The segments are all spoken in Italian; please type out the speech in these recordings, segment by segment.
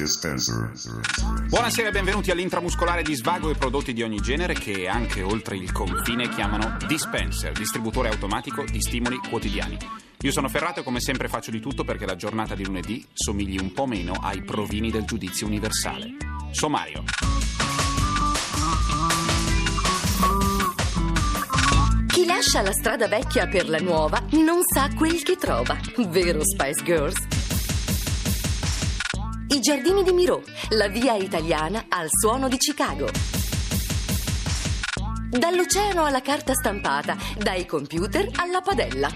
Dispenser. Buonasera e benvenuti all'intramuscolare di svago e prodotti di ogni genere che anche oltre il confine chiamano Dispenser, distributore automatico di stimoli quotidiani. Io sono Ferrato e come sempre faccio di tutto perché la giornata di lunedì somigli un po' meno ai provini del giudizio universale. Sommario. Chi lascia la strada vecchia per la nuova non sa quel che trova, vero Spice Girls? I giardini di Miro, la via italiana al suono di Chicago. Dall'oceano alla carta stampata, dai computer alla padella.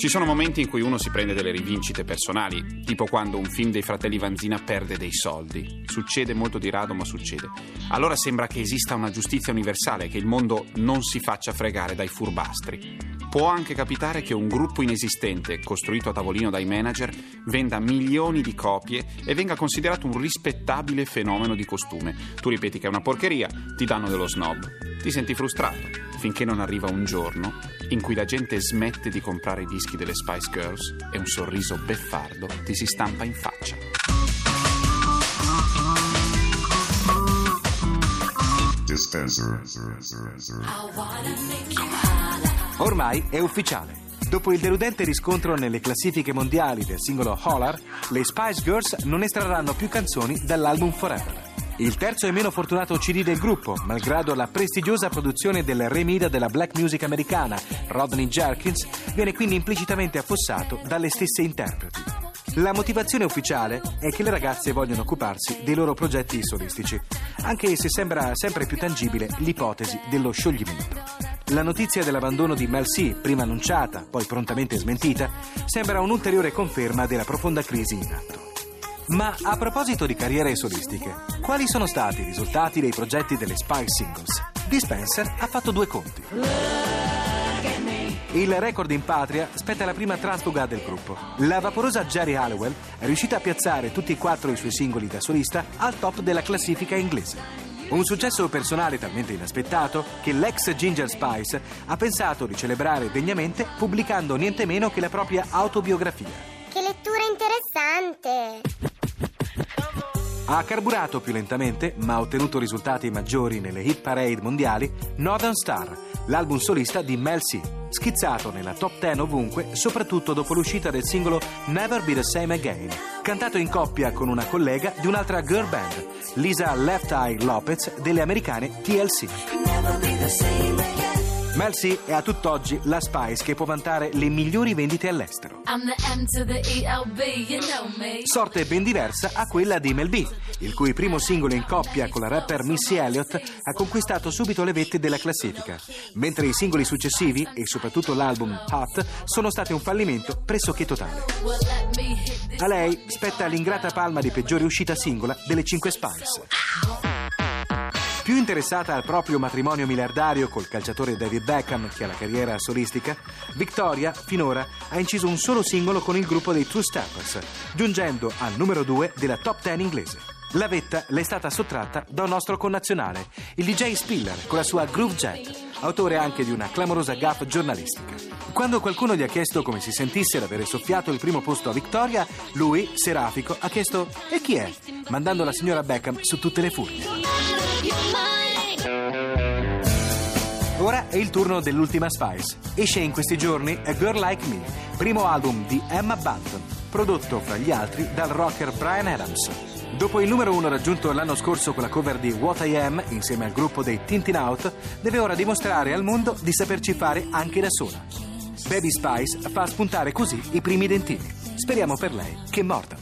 Ci sono momenti in cui uno si prende delle rivincite personali, tipo quando un film dei fratelli Vanzina perde dei soldi. Succede molto di rado, ma succede. Allora sembra che esista una giustizia universale, che il mondo non si faccia fregare dai furbastri. Può anche capitare che un gruppo inesistente, costruito a tavolino dai manager, venda milioni di copie e venga considerato un rispettabile fenomeno di costume. Tu ripeti che è una porcheria, ti danno dello snob. Ti senti frustrato, finché non arriva un giorno in cui la gente smette di comprare i dischi delle Spice Girls e un sorriso beffardo ti si stampa in faccia. Ormai è ufficiale. Dopo il deludente riscontro nelle classifiche mondiali del singolo Holler, le Spice Girls non estrarranno più canzoni dall'album Forever. Il terzo e meno fortunato CD del gruppo, malgrado la prestigiosa produzione del remida della black music americana, Rodney Jerkins, viene quindi implicitamente affossato dalle stesse interpreti. La motivazione ufficiale è che le ragazze vogliono occuparsi dei loro progetti solistici, anche se sembra sempre più tangibile l'ipotesi dello scioglimento. La notizia dell'abbandono di Mel C, prima annunciata, poi prontamente smentita, sembra un'ulteriore conferma della profonda crisi in atto. Ma a proposito di carriere solistiche, quali sono stati i risultati dei progetti delle Spice Singles? Dispenser ha fatto due conti. Il record in patria spetta alla prima transfuga del gruppo. La vaporosa Jerry Halliwell è riuscita a piazzare tutti e quattro i suoi singoli da solista al top della classifica inglese. Un successo personale talmente inaspettato che l'ex Ginger Spice ha pensato di celebrare degnamente pubblicando niente meno che la propria autobiografia. Che lettura interessante! Ha carburato più lentamente, ma ha ottenuto risultati maggiori nelle hit parade mondiali, Northern Star, l'album solista di Mel C, schizzato nella top 10 ovunque, soprattutto dopo l'uscita del singolo Never Be the Same Again, cantato in coppia con una collega di un'altra girl band, Lisa Left Eye Lopez delle americane TLC. Mel C è a tutt'oggi la Spice che può vantare le migliori vendite all'estero. Sorte ben diversa a quella di Mel B, il cui primo singolo in coppia con la rapper Missy Elliott ha conquistato subito le vette della classifica, mentre i singoli successivi e soprattutto l'album Hot sono stati un fallimento pressoché totale. A lei spetta l'ingrata palma di peggiore uscita singola delle 5 Spice. Più interessata al proprio matrimonio miliardario col calciatore David Beckham che alla carriera solistica, Victoria finora ha inciso un solo singolo con il gruppo dei True Steppers, giungendo al numero 2 della top 10 inglese. La vetta le è stata sottratta da un nostro connazionale, il DJ Spiller, con la sua Groove Jet, autore anche di una clamorosa gaffa giornalistica. Quando qualcuno gli ha chiesto come si sentisse ad avere soffiato il primo posto a Victoria, lui, serafico, ha chiesto «E chi è?», mandando la signora Beckham su tutte le furie. Ora è il turno dell'ultima Spice. Esce in questi giorni A Girl Like Me, primo album di Emma Bunton, prodotto fra gli altri dal rocker Brian Adams. Dopo il numero uno raggiunto l'anno scorso con la cover di What I Am insieme al gruppo dei Tintin Out, deve ora dimostrare al mondo di saperci fare anche da sola. Baby Spice fa spuntare così i primi dentini. Speriamo per lei che mordano.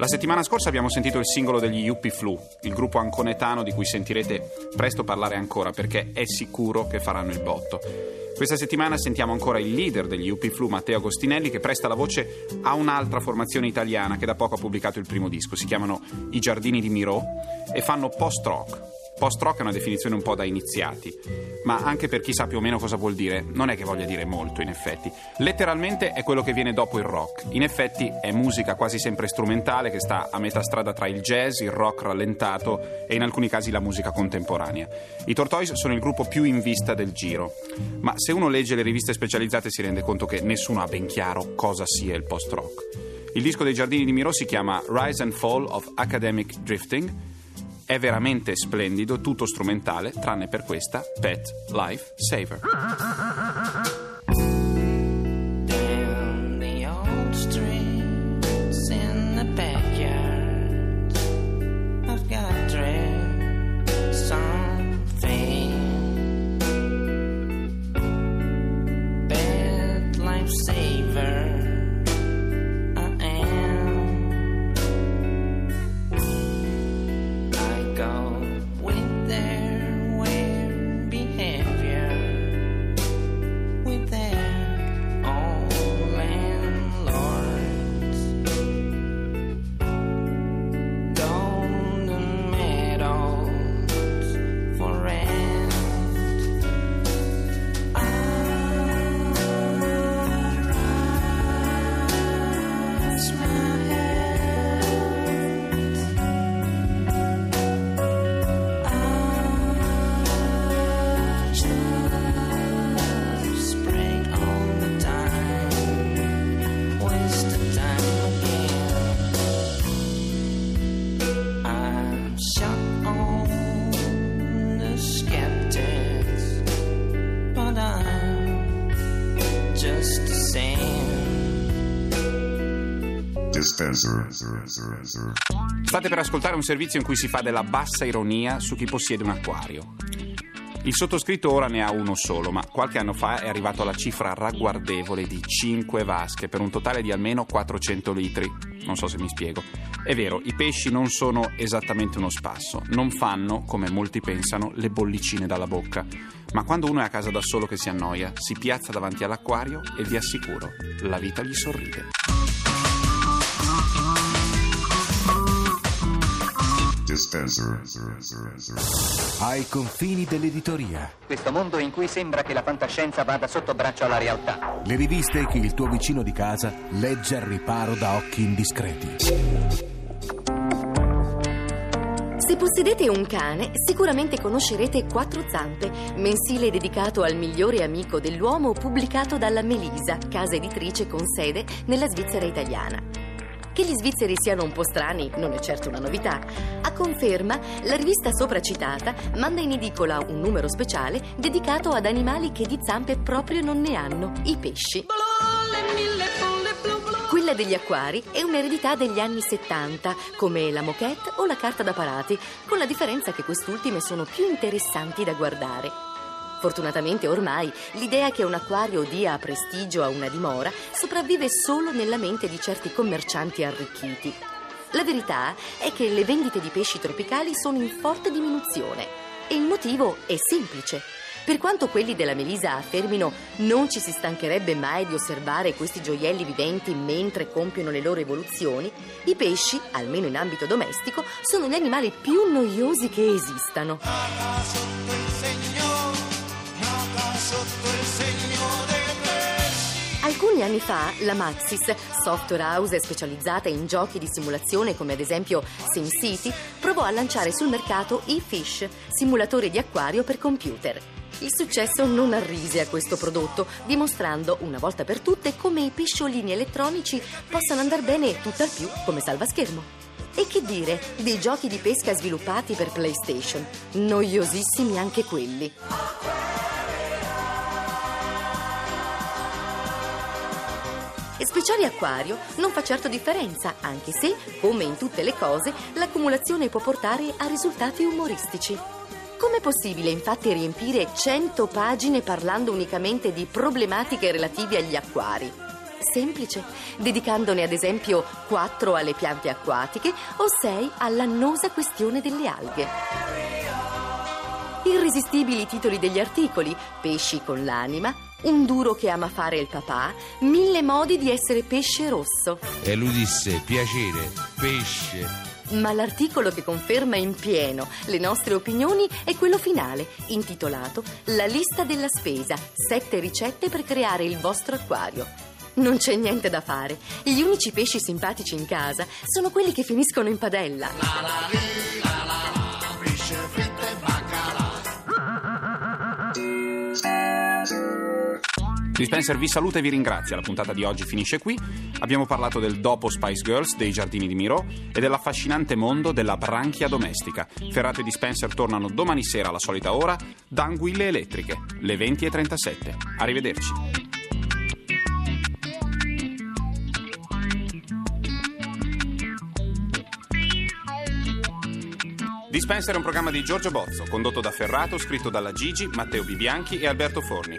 La settimana scorsa abbiamo sentito il singolo degli Yuppie Flu, il gruppo anconetano di cui sentirete presto parlare ancora perché è sicuro che faranno il botto. Questa settimana sentiamo ancora il leader degli Yuppie Flu, Matteo Agostinelli, che presta la voce a un'altra formazione italiana che da poco ha pubblicato il primo disco. Si chiamano I Giardini di Miro e fanno post-rock. Post-rock è una definizione un po' da iniziati, ma anche per chi sa più o meno cosa vuol dire, non è che voglia dire molto in effetti. Letteralmente è quello che viene dopo il rock. In effetti è musica quasi sempre strumentale che sta a metà strada tra il jazz, il rock rallentato e in alcuni casi la musica contemporanea. I Tortoise sono il gruppo più in vista del giro, ma se uno legge le riviste specializzate si rende conto che nessuno ha ben chiaro cosa sia il post-rock. Il disco dei Giardini di Miro si chiama Rise and Fall of Academic Drifting è veramente splendido, tutto strumentale, tranne per questa Pet Life Saver. Down State per ascoltare un servizio in cui si fa della bassa ironia su chi possiede un acquario. Il sottoscritto ora ne ha uno solo, ma qualche anno fa è arrivato alla cifra ragguardevole di 5 vasche per un totale di almeno 400 litri. Non so se mi spiego. È vero, i pesci non sono esattamente uno spasso, non fanno, come molti pensano, le bollicine dalla bocca. Ma quando uno è a casa da solo che si annoia, si piazza davanti all'acquario e vi assicuro, la vita gli sorride. Dispenser. Ai confini dell'editoria. Questo mondo in cui sembra che la fantascienza vada sotto braccio alla realtà. Le riviste che il tuo vicino di casa legge al riparo da occhi indiscreti. Se possedete un cane, sicuramente conoscerete Quattro Zampe, mensile dedicato al migliore amico dell'uomo pubblicato dalla Melisa, casa editrice con sede nella Svizzera italiana. Che gli svizzeri siano un po' strani non è certo una novità. A conferma, la rivista sopra citata manda in edicola un numero speciale dedicato ad animali che di zampe proprio non ne hanno, i pesci. Quella degli acquari è un'eredità degli anni 70, come la moquette o la carta da parati, con la differenza che quest'ultime sono più interessanti da guardare. Fortunatamente ormai l'idea che un acquario dia prestigio a una dimora sopravvive solo nella mente di certi commercianti arricchiti. La verità è che le vendite di pesci tropicali sono in forte diminuzione e il motivo è semplice. Per quanto quelli della Melisa affermino non ci si stancherebbe mai di osservare questi gioielli viventi mentre compiono le loro evoluzioni, i pesci, almeno in ambito domestico, sono gli animali più noiosi che esistano. Alcuni anni fa la Maxis, software house specializzata in giochi di simulazione come ad esempio SimCity, provò a lanciare sul mercato eFish, simulatore di acquario per computer. Il successo non arrise a questo prodotto, dimostrando una volta per tutte come i pesciolini elettronici possano andare bene tutt'al più come salvaschermo. E che dire dei giochi di pesca sviluppati per PlayStation? Noiosissimi anche quelli. Speciale Acquario non fa certo differenza, anche se, come in tutte le cose, l'accumulazione può portare a risultati umoristici. Com'è possibile infatti riempire 100 pagine parlando unicamente di problematiche relative agli acquari? Semplice, dedicandone ad esempio 4 alle piante acquatiche o 6 all'annosa questione delle alghe. Irresistibili titoli degli articoli, pesci con l'anima, un duro che ama fare il papà, mille modi di essere pesce rosso. E lui disse, piacere, pesce. Ma l'articolo che conferma in pieno le nostre opinioni è quello finale, intitolato La lista della spesa, sette ricette per creare il vostro acquario. Non c'è niente da fare. Gli unici pesci simpatici in casa sono quelli che finiscono in padella. Dispenser vi saluta e vi ringrazia. La puntata di oggi finisce qui. Abbiamo parlato del dopo Spice Girls dei giardini di Miro e dell'affascinante mondo della branchia domestica. Ferrato e Dispenser tornano domani sera alla solita ora da anguille elettriche, le 20.37. Arrivederci. Dispenser è un programma di Giorgio Bozzo, condotto da Ferrato, scritto dalla Gigi, Matteo Bibianchi e Alberto Forni.